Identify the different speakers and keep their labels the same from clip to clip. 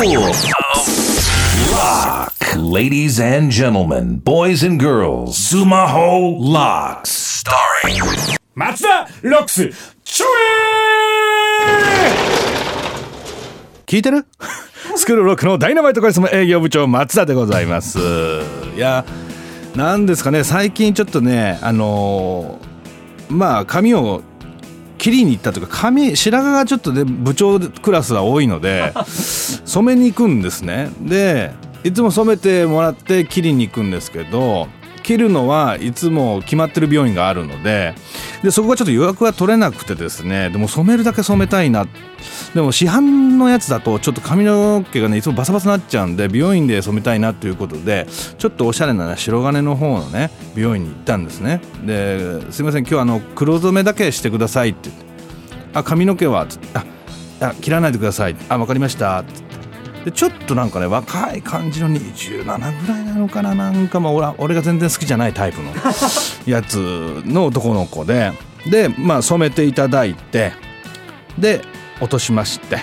Speaker 1: Lock. Ladies and gentlemen, boys and girls, Sumaho Locks. Starring
Speaker 2: 松田ロックスちょ聞いてる？スクールロックのダイナマイトカリスマ営業部長松田でございますいやなんですかね最近ちょっとねあのーまあ髪を切りに行ったというか髪白髪がちょっとで部長クラスは多いので染めに行くんですね。でいつも染めてもらって切りに行くんですけど切るのはいつも決まってる病院があるのででそこがちょっと予約が取れなくてですねでも染めるだけ染めたいな。でも市販のやつだとちょっと髪の毛がねいつもバサバサになっちゃうんで美容院で染めたいなということでちょっとおしゃれな、ね、白金の方のね美容院に行ったんですね。ですいません今日あの黒染めだけしてくださいって言ってあ髪の毛はああ切らないでください。あわかりました。ってでちょっとなんかね若い感じの27ぐらいなのかななんかまあ俺が全然好きじゃないタイプの やつの男の子ででまあ染めていただいてで落としまして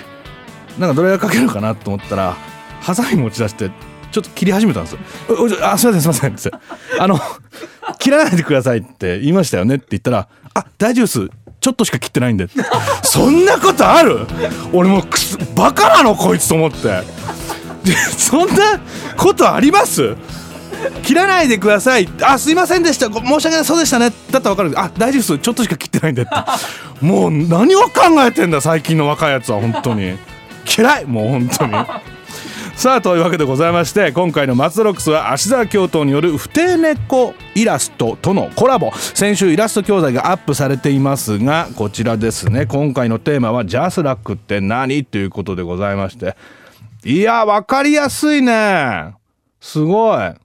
Speaker 2: なんかどれがかけるかなと思ったらハサミ持ち出してちょっと切り始めたんですよ「おおあすいませんすいません」ってあの「切らないでください」って言いましたよねって言ったら「あ大丈夫ですちょっとしか切ってないんで」そんなことある？俺もうくすバカなのこいつと思って。でそんなことあります？切らないでください。あすいませんでした。申し訳ない。そうでしたね。だったら分かる。あ大丈夫です。ちょっとしか切ってないんでって。もう何を考えてんだ最近の若いやつは。本当に。嫌い！もう本当に。さあというわけでございまして今回の「松田ロックス」は芦沢教頭による不定猫イラストとのコラボ。先週イラスト教材がアップされていますがこちらですね。今回のテーマは「ジャスラックって何?」ということでございまして。いや分かりやすいね。すごい。う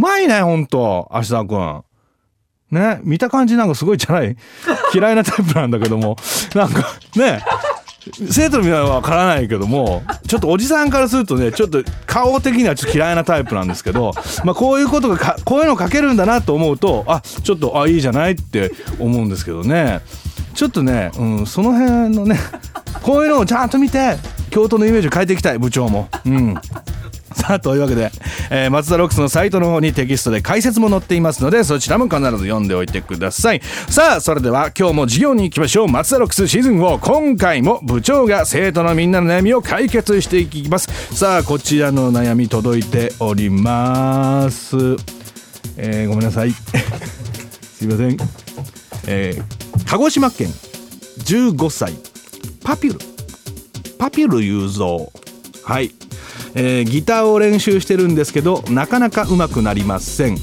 Speaker 2: まいねほんと芦沢くん。ね見た感じなんかすごいじゃない？嫌いなタイプなんだけども。なんかね。生徒の皆は分からないけどもちょっとおじさんからするとねちょっと顔的にはちょっと嫌いなタイプなんですけど、まあ、こういうことがこういうのを書けるんだなと思うとあちょっとあいいじゃないって思うんですけどねちょっとね、うん、その辺のねこういうのをちゃんと見て京都のイメージを変えていきたい部長も。うんさあというわけで、えー、松田ロックスのサイトの方にテキストで解説も載っていますのでそちらも必ず読んでおいてください。さあそれでは今日も授業に行きましょう。松田ロックスシーズン4今回も部長が生徒のみんなの悩みを解決していきます。さあこちらの悩み届いております。えー、ごめんなさい。すいません。えー、鹿児島県15歳。パピュル。パピュル雄三。はい。えー、ギターを練習してるんですけどなかなかうまくなりません、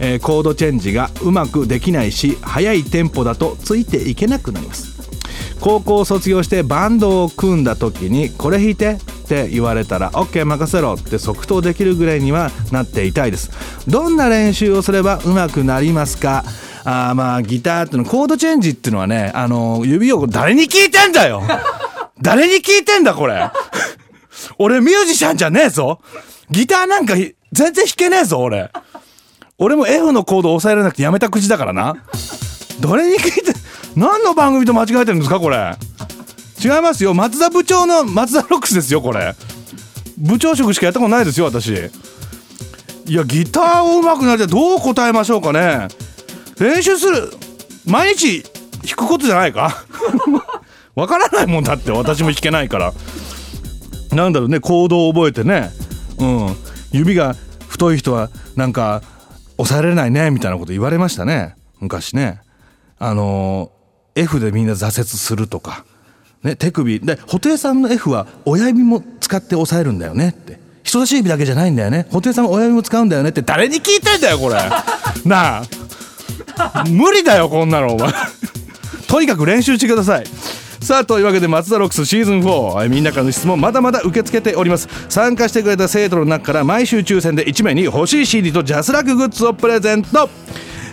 Speaker 2: えー、コードチェンジがうまくできないし速いテンポだとついていけなくなります。高校を卒業してバンドを組んだ時にこれ弾いてって言われたら OK 任せろって即答できるぐらいにはなっていたいです。どんな練習をすればうまくなりますか？あまあギターってのコードチェンジっていうのはねあの指を誰に聞いてんだよ？誰に聞いてんだこれ？俺ミュージシャンじゃねえぞ。ギターなんか全然弾けねえぞ俺。俺も F のコード押さえられなくてやめた口だからな。どれに聞いて何の番組と間違えてるんですかこれ。違いますよ。松田部長の松田ロックスですよこれ。部長職しかやったことないですよ私。いやギターを上手くなりたい。どう答えましょうかね。練習する。毎日弾くことじゃないか。わからないもんだって私も弾けないから。なんだろうね行動を覚えてね、うん、指が太い人はなんか抑えられないねみたいなこと言われましたね。昔ね。あの F でみんな挫折するとか、ね、手首。で布袋さんの F は親指も使って押さえるんだよねって。人差し指だけじゃないんだよね。布袋さんは親指も使うんだよねって。誰に聞いてんだよこれ。なあ。無理だよこんなのお前。とにかく練習してくださいさあというわけで松田ロックスシーズン4みんなからの質問まだまだ受け付けております。参加してくれた生徒の中から毎週抽選で1名に欲しい CD とジャスラックグッズをプレゼント。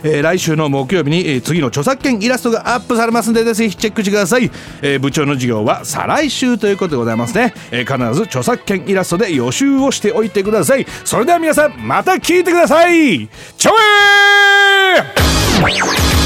Speaker 2: えー、来週の木曜日に、え、次の著作権イラストがアップされますのでぜひチェックしてください、えー、部長の授業は再来週ということでございますね、え、必ず著作権イラストで予習をしておいてください。それでは皆さんまた聞いてください。ちょえー